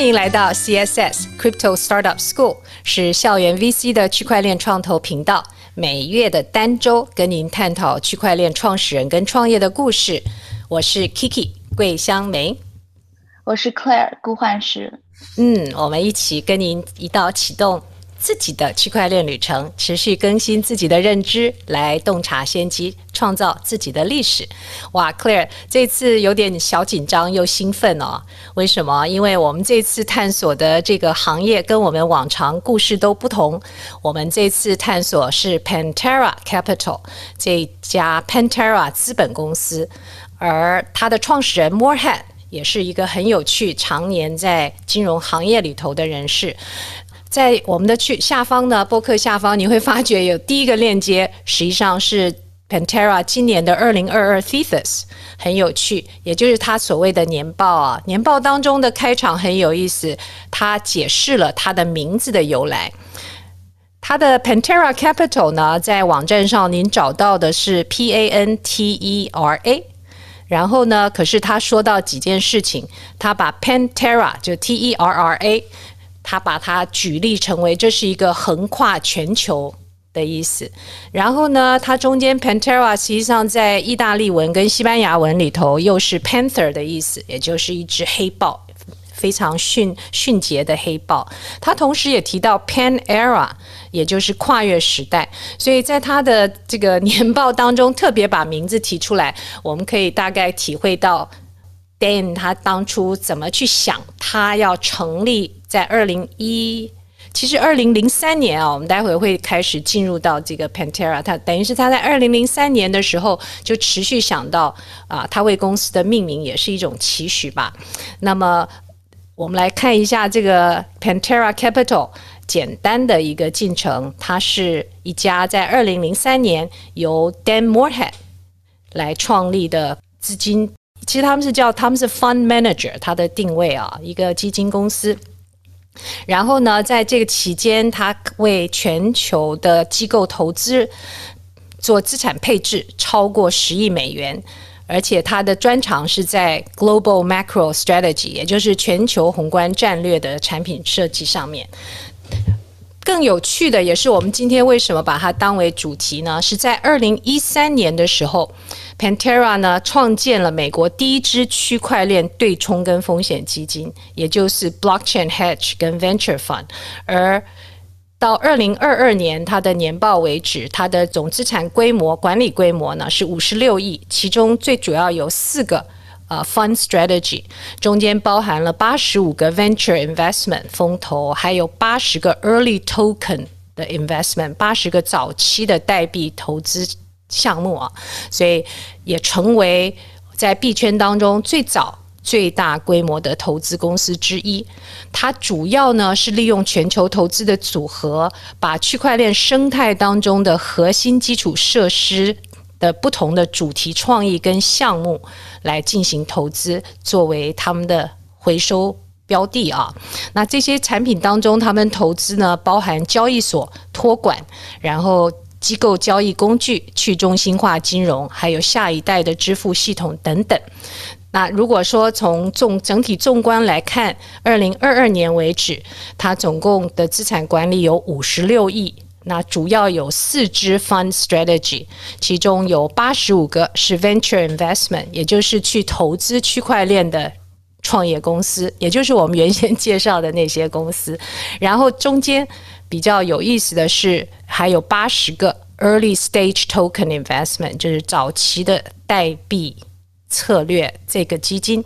欢迎来到 CSS Crypto Startup School，是校园 VC 的区块链创投频道。每月的单周跟您探讨区块链创始人跟创业的故事。我是 Kiki 桂香梅，我是 Claire 顾焕石。嗯，我们一起跟您一道启动。自己的区块链旅程，持续更新自己的认知，来洞察先机，创造自己的历史。哇，Clare 这次有点小紧张又兴奋哦。为什么？因为我们这次探索的这个行业跟我们往常故事都不同。我们这次探索是 Pantera Capital 这家 Pantera 资本公司，而它的创始人 Morehead 也是一个很有趣、常年在金融行业里头的人士。在我们的去下方呢，播客下方你会发觉有第一个链接，实际上是 Pantera 今年的二零二二 Thesis，很有趣，也就是他所谓的年报啊。年报当中的开场很有意思，他解释了他的名字的由来。他的 Pantera Capital 呢，在网站上您找到的是 P A N T E R A，然后呢，可是他说到几件事情，他把 Pantera 就 T E R R A。他把它举例成为这是一个横跨全球的意思，然后呢，它中间 Pantera 实际上在意大利文跟西班牙文里头又是 Panther 的意思，也就是一只黑豹，非常迅迅捷的黑豹。它同时也提到 Pan Era，也就是跨越时代，所以在他的这个年报当中特别把名字提出来，我们可以大概体会到 Dan 他当初怎么去想，他要成立。在二零一，其实二零零三年啊，我们待会会开始进入到这个 Pantera，它等于是他在二零零三年的时候就持续想到啊，他为公司的命名也是一种期许吧。那么我们来看一下这个 Pantera Capital 简单的一个进程，它是一家在二零零三年由 Dan Morehead 来创立的资金，其实他们是叫他们是 Fund Manager，它的定位啊，一个基金公司。然后呢，在这个期间，他为全球的机构投资做资产配置，超过十亿美元，而且他的专长是在 Global Macro Strategy，也就是全球宏观战略的产品设计上面。更有趣的，也是我们今天为什么把它当为主题呢？是在二零一三年的时候，Pantera 呢创建了美国第一支区块链对冲跟风险基金，也就是 Blockchain Hedge 跟 Venture Fund。而到二零二二年，它的年报为止，它的总资产规模、管理规模呢是五十六亿，其中最主要有四个。呃、Fund strategy 中间包含了八十五个 venture investment 风投，还有八十个 early token 的 investment，八十个早期的代币投资项目啊，所以也成为在币圈当中最早最大规模的投资公司之一。它主要呢是利用全球投资的组合，把区块链生态当中的核心基础设施。的不同的主题创意跟项目来进行投资，作为他们的回收标的啊。那这些产品当中，他们投资呢，包含交易所、托管，然后机构交易工具、去中心化金融，还有下一代的支付系统等等。那如果说从纵整体纵观来看，二零二二年为止，它总共的资产管理有五十六亿。那主要有四支 fund strategy，其中有八十五个是 venture investment，也就是去投资区块链的创业公司，也就是我们原先介绍的那些公司。然后中间比较有意思的是，还有八十个 early stage token investment，就是早期的代币策略这个基金。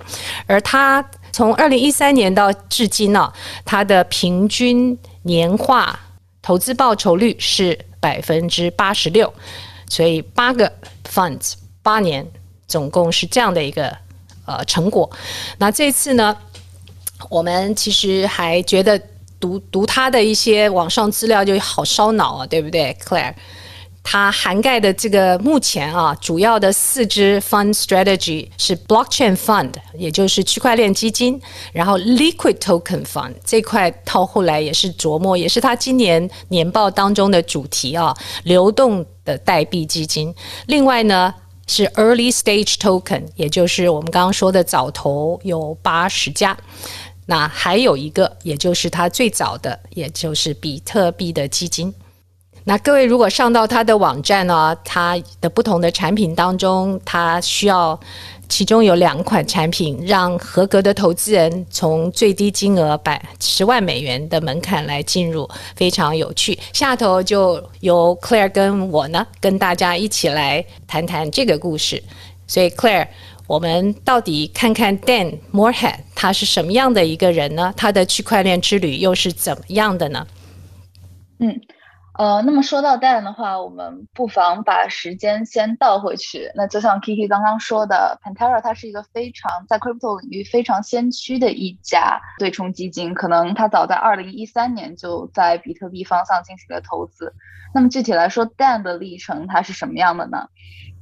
而它从二零一三年到至今呢、啊，它的平均年化投资报酬率是百分之八十六，所以八个 funds 八年总共是这样的一个呃成果。那这次呢，我们其实还觉得读读他的一些网上资料就好烧脑啊，对不对，Claire？它涵盖的这个目前啊，主要的四支 fund strategy 是 blockchain fund，也就是区块链基金，然后 liquid token fund 这块到后来也是琢磨，也是它今年年报当中的主题啊，流动的代币基金。另外呢是 early stage token，也就是我们刚刚说的早投有八十家。那还有一个，也就是它最早的，也就是比特币的基金。那各位如果上到它的网站呢，它的不同的产品当中，它需要其中有两款产品，让合格的投资人从最低金额百十万美元的门槛来进入，非常有趣。下头就由 Claire 跟我呢，跟大家一起来谈谈这个故事。所以 Claire，我们到底看看 Dan Morehead 他是什么样的一个人呢？他的区块链之旅又是怎么样的呢？嗯。呃，那么说到 Dan 的话，我们不妨把时间先倒回去。那就像 Kiki 刚刚说的，Pantera 它是一个非常在 crypto 领域非常先驱的一家对冲基金，可能它早在2013年就在比特币方向进行了投资。那么具体来说，Dan 的历程它是什么样的呢？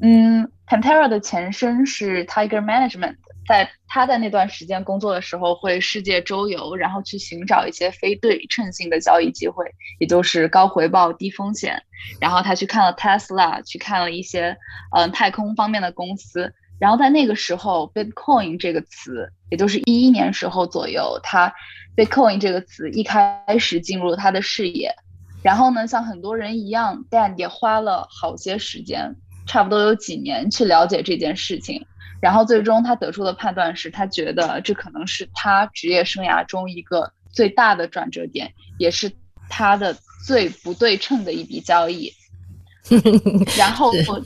嗯，Pantera 的前身是 Tiger Management。在他在那段时间工作的时候，会世界周游，然后去寻找一些非对称性的交易机会，也就是高回报低风险。然后他去看了 Tesla，去看了一些嗯、太空方面的公司。然后在那个时候，Bitcoin 这个词，也就是一一年时候左右，他 Bitcoin 这个词一开始进入了他的视野。然后呢，像很多人一样，Dan 也花了好些时间，差不多有几年去了解这件事情。然后最终他得出的判断是，他觉得这可能是他职业生涯中一个最大的转折点，也是他的最不对称的一笔交易。然后我，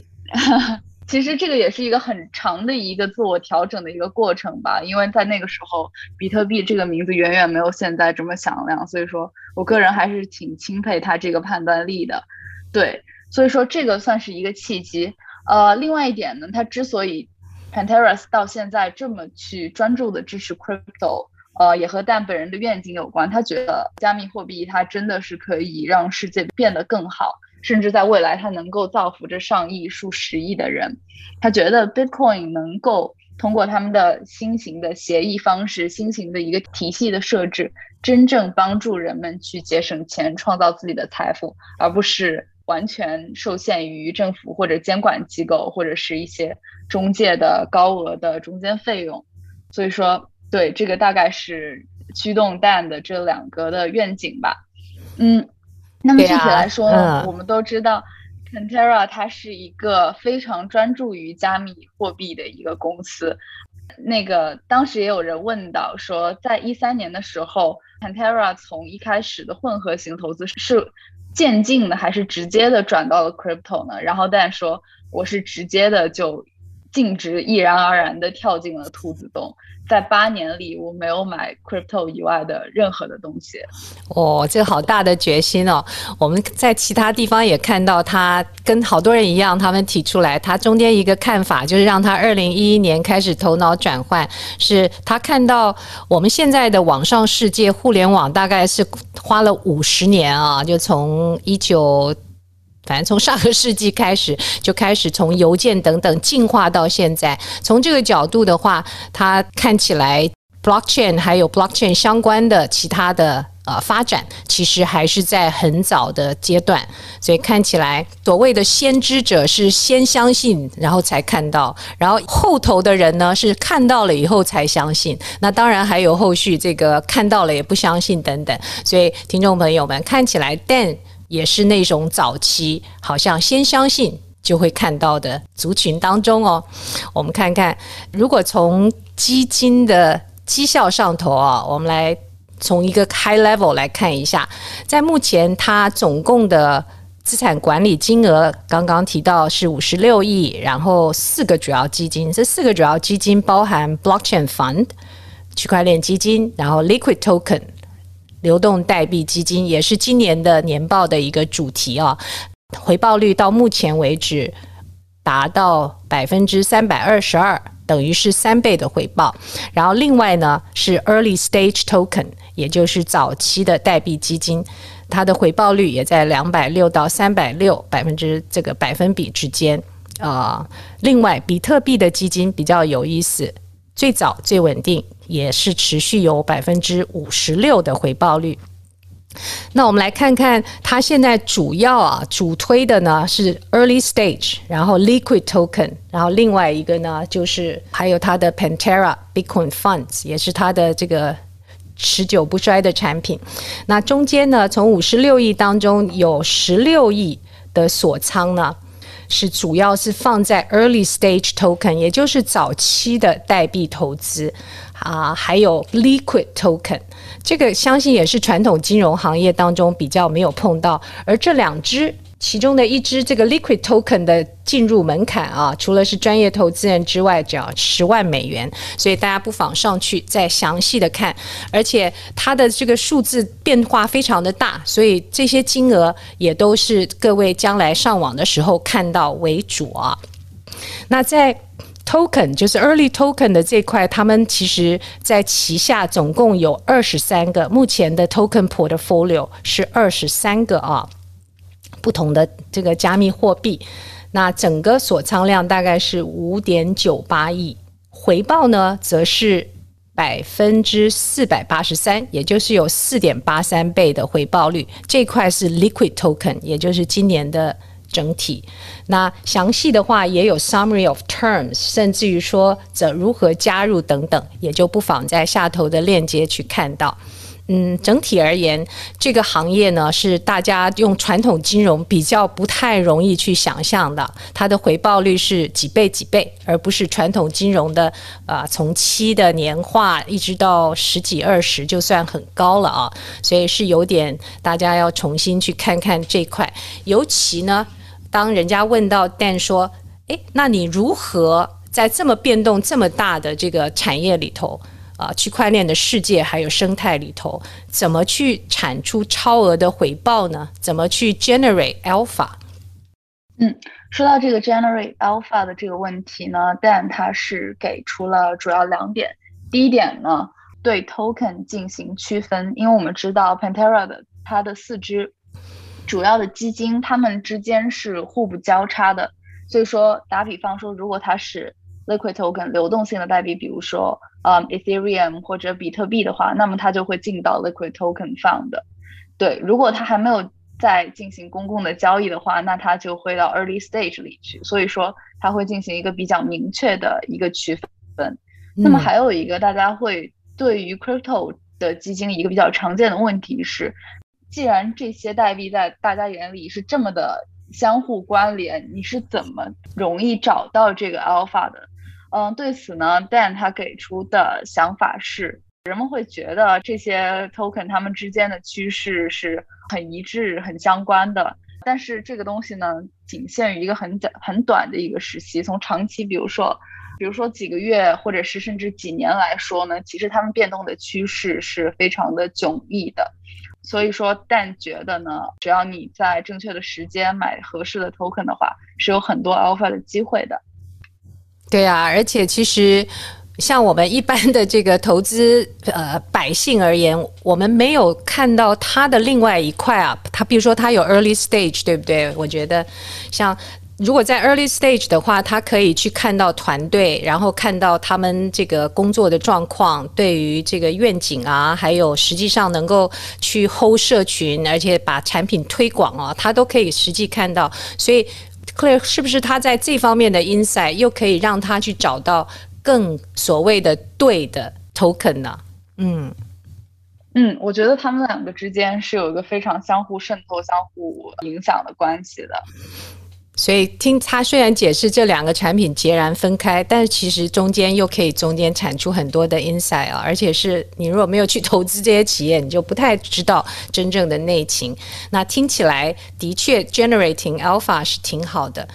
其实这个也是一个很长的一个自我调整的一个过程吧，因为在那个时候，比特币这个名字远远没有现在这么响亮，所以说我个人还是挺钦佩他这个判断力的。对，所以说这个算是一个契机。呃，另外一点呢，他之所以 PanteraS 到现在这么去专注的支持 crypto，呃，也和蛋本人的愿景有关。他觉得加密货币它真的是可以让世界变得更好，甚至在未来它能够造福着上亿、数十亿的人。他觉得 Bitcoin 能够通过他们的新型的协议方式、新型的一个体系的设置，真正帮助人们去节省钱、创造自己的财富，而不是。完全受限于政府或者监管机构，或者是一些中介的高额的中间费用，所以说，对，这个大概是驱动 Dan 的这两个的愿景吧。嗯，那么具体来说呢，啊嗯、我们都知道 Pantera 它是一个非常专注于加密货币的一个公司。那个当时也有人问到说，在一三年的时候，Pantera 从一开始的混合型投资是。渐进的还是直接的转到了 crypto 呢？然后蛋说，我是直接的就径直毅然而然的跳进了兔子洞。在八年里，我没有买 crypto 以外的任何的东西。哦，这个好大的决心哦！我们在其他地方也看到他跟好多人一样，他们提出来，他中间一个看法就是让他二零一一年开始头脑转换，是他看到我们现在的网上世界，互联网大概是花了五十年啊，就从一九。反正从上个世纪开始，就开始从邮件等等进化到现在。从这个角度的话，它看起来 blockchain 还有 blockchain 相关的其他的呃发展，其实还是在很早的阶段。所以看起来，所谓的先知者是先相信，然后才看到；然后后头的人呢，是看到了以后才相信。那当然还有后续这个看到了也不相信等等。所以听众朋友们，看起来 Dan。也是那种早期好像先相信就会看到的族群当中哦。我们看看，如果从基金的绩效上头啊，我们来从一个 high level 来看一下，在目前它总共的资产管理金额，刚刚提到是五十六亿，然后四个主要基金，这四个主要基金包含 Blockchain Fund 区块链基金，然后 Liquid Token。流动代币基金也是今年的年报的一个主题啊，回报率到目前为止达到百分之三百二十二，等于是三倍的回报。然后另外呢是 Early Stage Token，也就是早期的代币基金，它的回报率也在两百六到三百六百分之这个百分比之间啊。另外，比特币的基金比较有意思，最早最稳定。也是持续有百分之五十六的回报率。那我们来看看，它现在主要啊主推的呢是 Early Stage，然后 Liquid Token，然后另外一个呢就是还有它的 Pantera Bitcoin Funds，也是它的这个持久不衰的产品。那中间呢，从五十六亿当中有十六亿的锁仓呢，是主要是放在 early stage token，也就是早期的代币投资啊，还有 liquid token，这个相信也是传统金融行业当中比较没有碰到，而这两只。其中的一支这个 liquid token 的进入门槛啊，除了是专业投资人之外，只要十万美元，所以大家不妨上去再详细的看，而且它的这个数字变化非常的大，所以这些金额也都是各位将来上网的时候看到为主啊。那在 token 就是 early token 的这块，他们其实在旗下总共有二十三个，目前的 token portfolio 是二十三个啊。不同的这个加密货币，那整个锁仓量大概是五点九八亿，回报呢则是百分之四百八十三，也就是有四点八三倍的回报率。这块是 liquid token，也就是今年的整体。那详细的话也有 summary of terms，甚至于说则如何加入等等，也就不妨在下头的链接去看到。嗯，整体而言，这个行业呢是大家用传统金融比较不太容易去想象的，它的回报率是几倍几倍，而不是传统金融的啊、从七的年化一直到十几二十就算很高了啊，所以是有点大家要重新去看看这块。尤其呢，当人家问到但说，诶，那你如何在这么变动这么大的这个产业里头？啊，区块链的世界还有生态里头，怎么去产出超额的回报呢？怎么去 generate alpha？嗯，说到这个 generate alpha 的这个问题呢，Dan 他是给出了主要两点。第一点呢，对 token 进行区分，因为我们知道 Pantera 的它的四支主要的基金，它们之间是互不交叉的。所以说，打比方说，如果它是 liquid token 流动性的代币，比如说。嗯、um，Ethereum 或者比特币的话，那么它就会进到 Liquid Token Fund。对，如果它还没有在进行公共的交易的话，那它就会到 Early Stage 里去。所以说，它会进行一个比较明确的一个区分。嗯、那么还有一个大家会对于 Crypto 的基金一个比较常见的问题是，既然这些代币在大家眼里是这么的相互关联，你是怎么容易找到这个 Alpha 的？嗯，对此呢，Dan 他给出的想法是，人们会觉得这些 token 它们之间的趋势是很一致、很相关的。但是这个东西呢，仅限于一个很短、很短的一个时期。从长期，比如说，比如说几个月，或者是甚至几年来说呢，其实它们变动的趋势是非常的迥异的。所以说，Dan 觉得呢，只要你在正确的时间买合适的 token 的话，是有很多 alpha 的机会的。对啊，而且其实像我们一般的这个投资呃百姓而言，我们没有看到它的另外一块啊。它比如说它有 early stage，对不对？我觉得像如果在 early stage 的话，他可以去看到团队，然后看到他们这个工作的状况，对于这个愿景啊，还有实际上能够去 hold 社群，而且把产品推广啊，他都可以实际看到，所以。Clair 是不是他在这方面的 insight 又可以让他去找到更所谓的对的 token 呢？嗯嗯，我觉得他们两个之间是有一个非常相互渗透、相互影响的关系的。所以听他虽然解释这两个产品截然分开，但是其实中间又可以中间产出很多的 insight 啊，而且是你如果没有去投资这些企业，你就不太知道真正的内情。那听起来的确 generating alpha 是挺好的。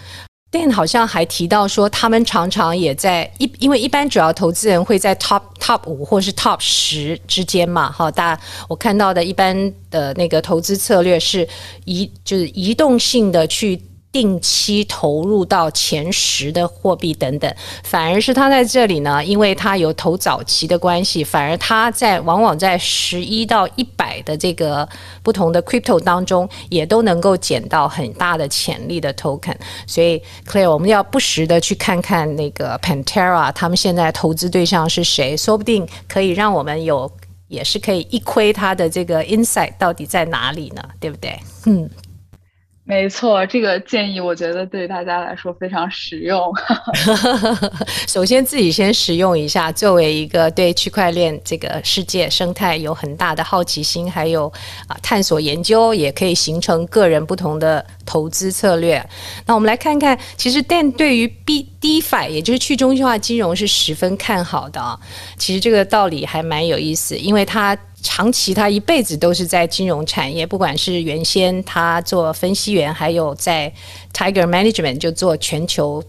Dan 好像还提到说，他们常常也在一，因为一般主要投资人会在 top top 五或是 top 十之间嘛，哈，大家我看到的一般的那个投资策略是移就是移动性的去。定期投入到前十的货币等等，反而是他在这里呢，因为他有投早期的关系，反而他在往往在十一到一百的这个不同的 crypto 当中，也都能够捡到很大的潜力的 token。所以，Clare，我们要不时的去看看那个 Pantera，他们现在投资对象是谁，说不定可以让我们有，也是可以一窥他的这个 insight 到底在哪里呢？对不对？嗯。没错，这个建议我觉得对大家来说非常实用。首先自己先使用一下，作为一个对区块链这个世界生态有很大的好奇心，还有啊探索研究，也可以形成个人不同的投资策略。那我们来看看，其实 Dan 对于 B DeFi 也就是去中心化金融是十分看好的啊。其实这个道理还蛮有意思，因为它。长期他一辈子都是在金融产业，不管是原先他做分析员，还有在 Tiger Management 就做全球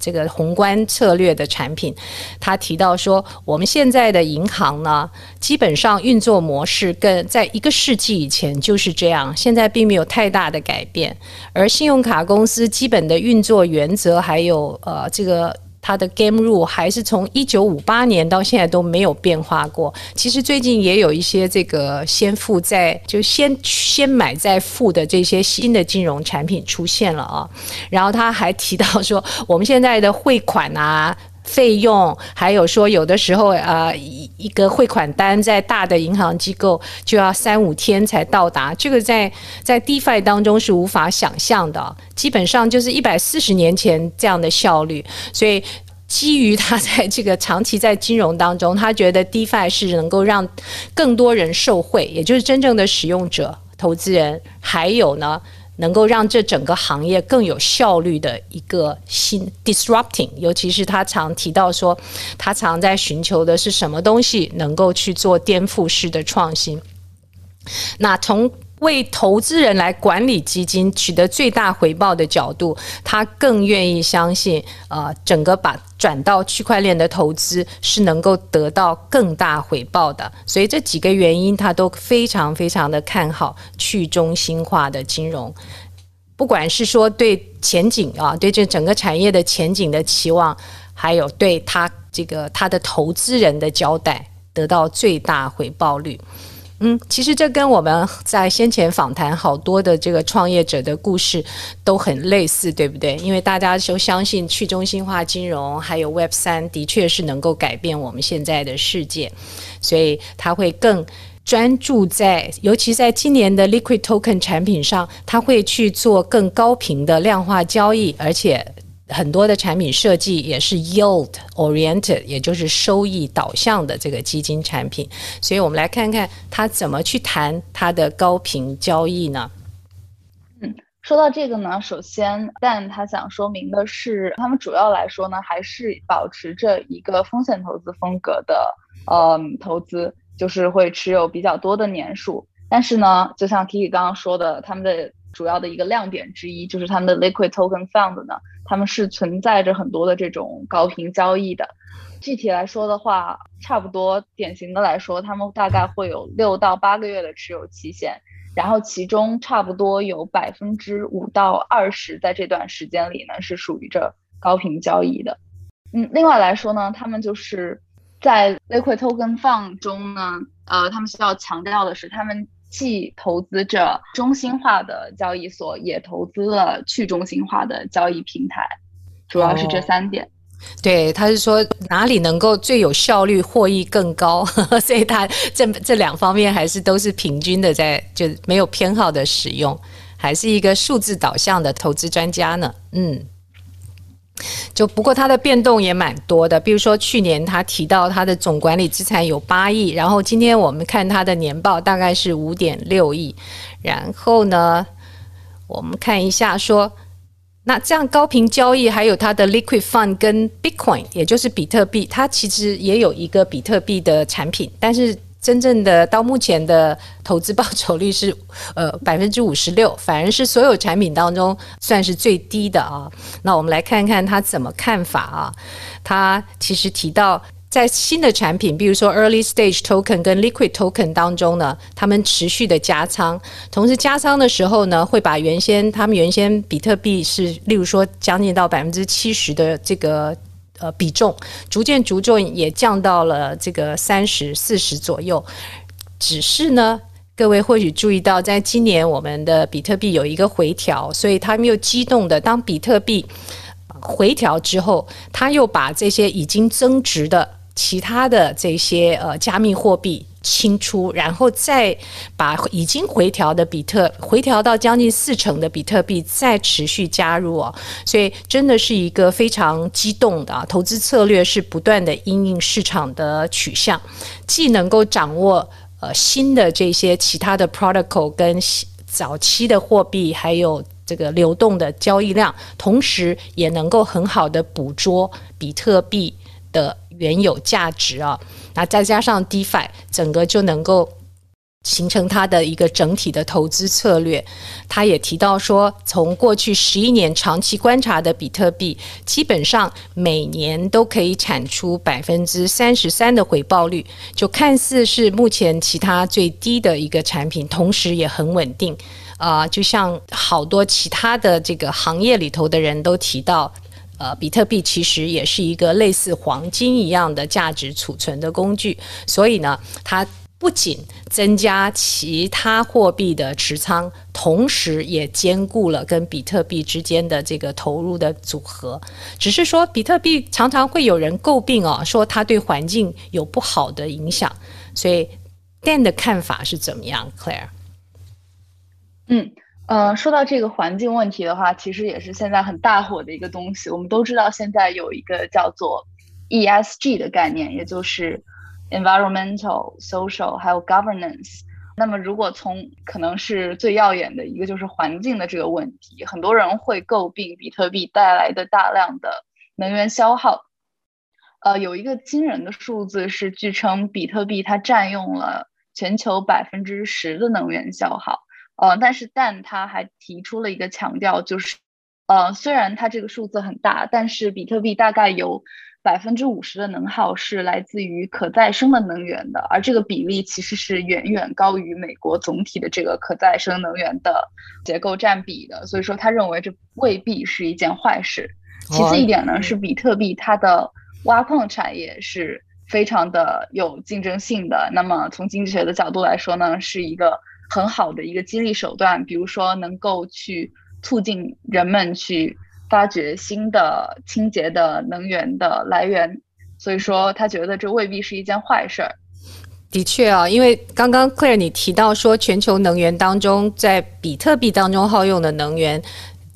这个宏观策略的产品。他提到说，我们现在的银行呢，基本上运作模式跟在一个世纪以前就是这样，现在并没有太大的改变。而信用卡公司基本的运作原则，还有呃这个。它的 game rule 还是从一九五八年到现在都没有变化过。其实最近也有一些这个先付再就先先买再付的这些新的金融产品出现了啊。然后他还提到说，我们现在的汇款啊。费用，还有说有的时候，呃，一一个汇款单在大的银行机构就要三五天才到达，这个在在 DeFi 当中是无法想象的，基本上就是一百四十年前这样的效率。所以基于他在这个长期在金融当中，他觉得 DeFi 是能够让更多人受惠，也就是真正的使用者、投资人，还有呢。能够让这整个行业更有效率的一个新 disrupting，尤其是他常提到说，他常在寻求的是什么东西能够去做颠覆式的创新。那从为投资人来管理基金，取得最大回报的角度，他更愿意相信，呃，整个把转到区块链的投资是能够得到更大回报的。所以这几个原因，他都非常非常的看好去中心化的金融。不管是说对前景啊，对这整个产业的前景的期望，还有对他这个他的投资人的交代，得到最大回报率。嗯，其实这跟我们在先前访谈好多的这个创业者的故事都很类似，对不对？因为大家都相信去中心化金融还有 Web 三的确是能够改变我们现在的世界，所以他会更专注在，尤其在今年的 Liquid Token 产品上，他会去做更高频的量化交易，而且。很多的产品设计也是 yield oriented，也就是收益导向的这个基金产品，所以我们来看看他怎么去谈他的高频交易呢？嗯，说到这个呢，首先但他想说明的是，他们主要来说呢，还是保持着一个风险投资风格的，嗯，投资就是会持有比较多的年数，但是呢，就像 Kiki 刚刚说的，他们的主要的一个亮点之一就是他们的 Liquid Token Fund 呢。他们是存在着很多的这种高频交易的，具体来说的话，差不多典型的来说，他们大概会有六到八个月的持有期限，然后其中差不多有百分之五到二十在这段时间里呢是属于这高频交易的。嗯，另外来说呢，他们就是在 Liquid Token Fund 中呢，呃，他们需要强调的是他们。既投资着中心化的交易所，也投资了去中心化的交易平台，主要是这三点。哦、对，他是说哪里能够最有效率，获益更高，所以他这这两方面还是都是平均的在，在就没有偏好的使用，还是一个数字导向的投资专家呢。嗯。就不过它的变动也蛮多的，比如说去年他提到他的总管理资产有八亿，然后今天我们看他的年报大概是五点六亿，然后呢，我们看一下说，那这样高频交易还有他的 Liquid Fund 跟 Bitcoin，也就是比特币，它其实也有一个比特币的产品，但是。真正的到目前的投资报酬率是 呃百分之五十六，反而是所有产品当中算是最低的啊。那我们来看看他怎么看法啊？他其实提到在新的产品，比如说 Early Stage Token 跟 Liquid Token 当中呢，他们持续的加仓，同时加仓的时候呢，会把原先他们原先比特币是例如说将近到百分之七十的这个。呃，比重逐渐逐渐也降到了这个三十四十左右。只是呢，各位或许注意到，在今年我们的比特币有一个回调，所以他们又激动的，当比特币回调之后，他又把这些已经增值的其他的这些呃加密货币清出，然后再把已经回调的比特回调到将近四成的比特币再持续加入哦，所以真的是一个非常激动的啊，投资策略是不断的因应市场的取向，既能够掌握呃新的这些其他的 protocol 跟早期的货币，还有这个流动的交易量，同时也能够很好的捕捉比特币的原有价值啊，那再加上 DeFi，整个就能够形成它的一个整体的投资策略。他也提到说，从过去十一年长期观察的比特币，基本上每年都可以产出百分之三十三的回报率，就看似是目前其他最低的一个产品，同时也很稳定。啊、就像好多其他的这个行业里头的人都提到。呃，比特币其实也是一个类似黄金一样的价值储存的工具，所以呢，它不仅增加其他货币的持仓，同时也兼顾了跟比特币之间的这个投入的组合。只是说，比特币常常会有人诟病哦，说它对环境有不好的影响。所以，Dan 的看法是怎么样，Claire？嗯。呃，说到这个环境问题的话，其实也是现在很大火的一个东西。我们都知道，现在有一个叫做 ESG 的概念，也就是 environmental、social 还有 governance。那么，如果从可能是最耀眼的一个就是环境的这个问题，很多人会诟病比特币带来的大量的能源消耗。呃，有一个惊人的数字是，据称比特币它占用了全球百分之十的能源消耗。呃，但是但他还提出了一个强调，就是，呃，虽然它这个数字很大，但是比特币大概有百分之五十的能耗是来自于可再生的能源的，而这个比例其实是远远高于美国总体的这个可再生能源的结构占比的，所以说他认为这未必是一件坏事。其次一点呢，是比特币它的挖矿产业是非常的有竞争性的，那么从经济学的角度来说呢，是一个。很好的一个激励手段，比如说能够去促进人们去发掘新的清洁的能源的来源，所以说他觉得这未必是一件坏事儿。的确啊，因为刚刚 Claire 你提到说，全球能源当中，在比特币当中耗用的能源。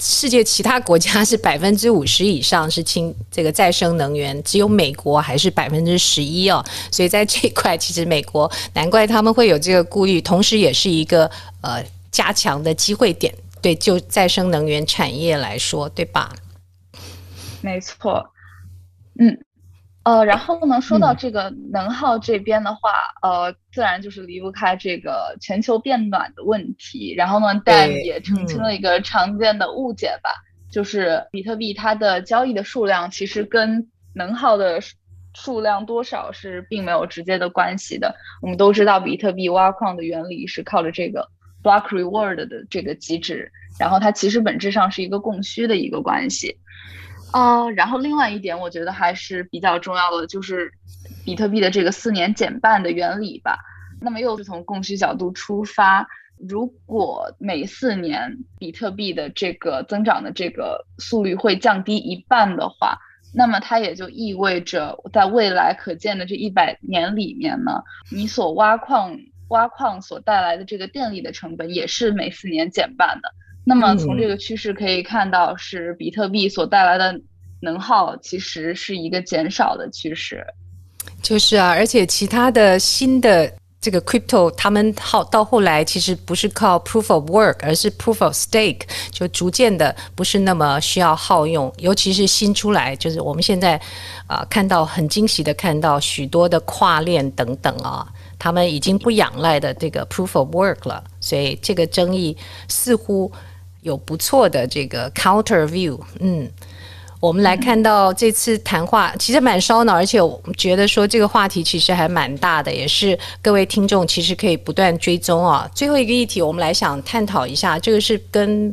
世界其他国家是百分之五十以上是氢这个再生能源，只有美国还是百分之十一哦。所以在这一块，其实美国难怪他们会有这个顾虑，同时也是一个呃加强的机会点。对，就再生能源产业来说，对吧？没错，嗯。呃，然后呢，说到这个能耗这边的话，嗯、呃，自然就是离不开这个全球变暖的问题。然后呢，Dan 也澄清了一个常见的误解吧，嗯、就是比特币它的交易的数量其实跟能耗的数量多少是并没有直接的关系的。我们都知道，比特币挖矿的原理是靠着这个 block reward 的这个机制，然后它其实本质上是一个供需的一个关系。哦然后另外一点，我觉得还是比较重要的，就是比特币的这个四年减半的原理吧。那么又是从供需角度出发，如果每四年比特币的这个增长的这个速率会降低一半的话，那么它也就意味着在未来可见的这一百年里面呢，你所挖矿挖矿所带来的这个电力的成本也是每四年减半的。那么从这个趋势可以看到，是比特币所带来的能耗其实是一个减少的趋势。就是啊，而且其他的新的这个 crypto，他们好到后来其实不是靠 proof of work，而是 proof of stake，就逐渐的不是那么需要耗用。尤其是新出来，就是我们现在啊、呃、看到很惊喜的看到许多的跨链等等啊。他们已经不仰赖的这个 proof of work 了，所以这个争议似乎有不错的这个 counter view。嗯，我们来看到这次谈话其实蛮烧脑，而且我觉得说这个话题其实还蛮大的，也是各位听众其实可以不断追踪啊。最后一个议题，我们来想探讨一下，这个是跟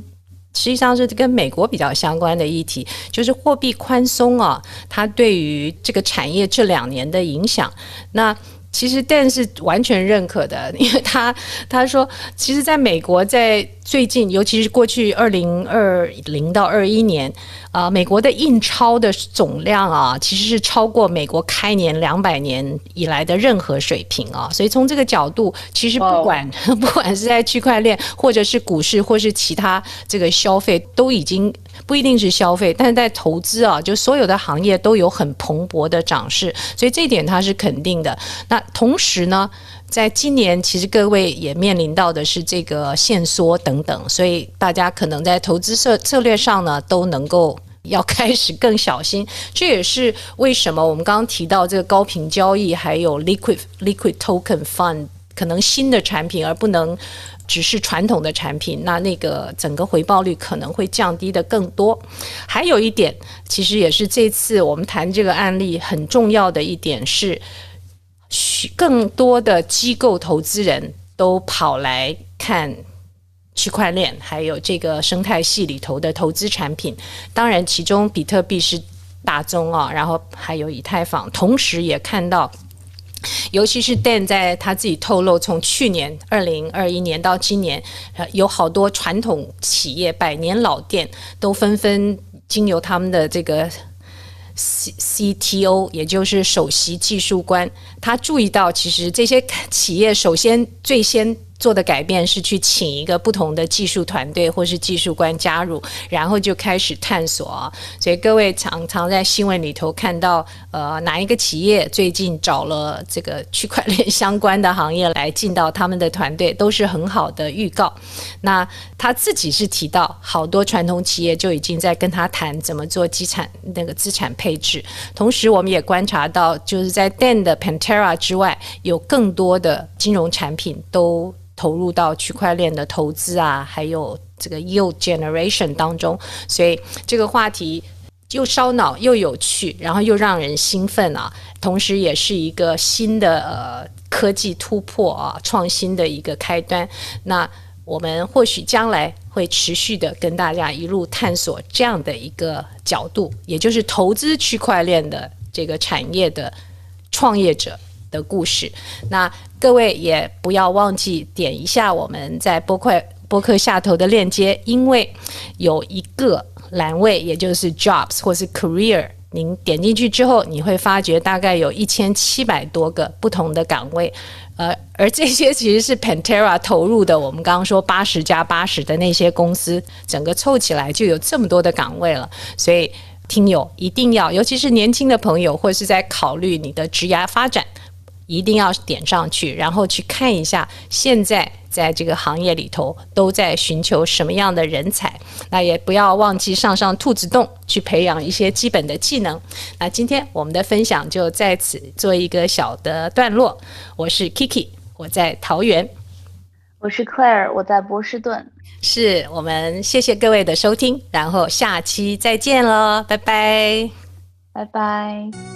实际上是跟美国比较相关的议题，就是货币宽松啊，它对于这个产业这两年的影响。那其实 Dan 是完全认可的，因为他他说，其实在美国，在最近，尤其是过去二零二零到二一年，啊、呃，美国的印钞的总量啊，其实是超过美国开年两百年以来的任何水平啊。所以从这个角度，其实不管、oh. 不管是在区块链，或者是股市，或是其他这个消费，都已经。不一定是消费，但是在投资啊，就所有的行业都有很蓬勃的涨势，所以这一点它是肯定的。那同时呢，在今年其实各位也面临到的是这个限缩等等，所以大家可能在投资策策略上呢，都能够要开始更小心。这也是为什么我们刚刚提到这个高频交易，还有 liquid liquid token fund 可能新的产品，而不能。只是传统的产品，那那个整个回报率可能会降低的更多。还有一点，其实也是这次我们谈这个案例很重要的一点是，许更多的机构投资人都跑来看区块链，还有这个生态系里头的投资产品。当然，其中比特币是大宗啊，然后还有以太坊，同时也看到。尤其是 Dan 在他自己透露，从去年二零二一年到今年，有好多传统企业、百年老店都纷纷经由他们的这个 C CTO，也就是首席技术官，他注意到，其实这些企业首先最先。做的改变是去请一个不同的技术团队或是技术官加入，然后就开始探索。所以各位常常在新闻里头看到，呃，哪一个企业最近找了这个区块链相关的行业来进到他们的团队，都是很好的预告。那他自己是提到，好多传统企业就已经在跟他谈怎么做资产那个资产配置。同时，我们也观察到，就是在 Dan 的 Pantera 之外，有更多的金融产品都。投入到区块链的投资啊，还有这个 yield generation 当中，所以这个话题又烧脑又有趣，然后又让人兴奋啊，同时也是一个新的呃科技突破啊，创新的一个开端。那我们或许将来会持续的跟大家一路探索这样的一个角度，也就是投资区块链的这个产业的创业者的故事。那各位也不要忘记点一下我们在播客播客下头的链接，因为有一个栏位，也就是 Jobs 或是 Career，您点进去之后，你会发觉大概有一千七百多个不同的岗位，呃，而这些其实是 Pantera 投入的。我们刚刚说八十加八十的那些公司，整个凑起来就有这么多的岗位了。所以听友一定要，尤其是年轻的朋友，或是在考虑你的职涯发展。一定要点上去，然后去看一下现在在这个行业里头都在寻求什么样的人才。那也不要忘记上上兔子洞去培养一些基本的技能。那今天我们的分享就在此做一个小的段落。我是 Kiki，我在桃园；我是 Claire，我在波士顿。是我们谢谢各位的收听，然后下期再见喽，拜拜，拜拜。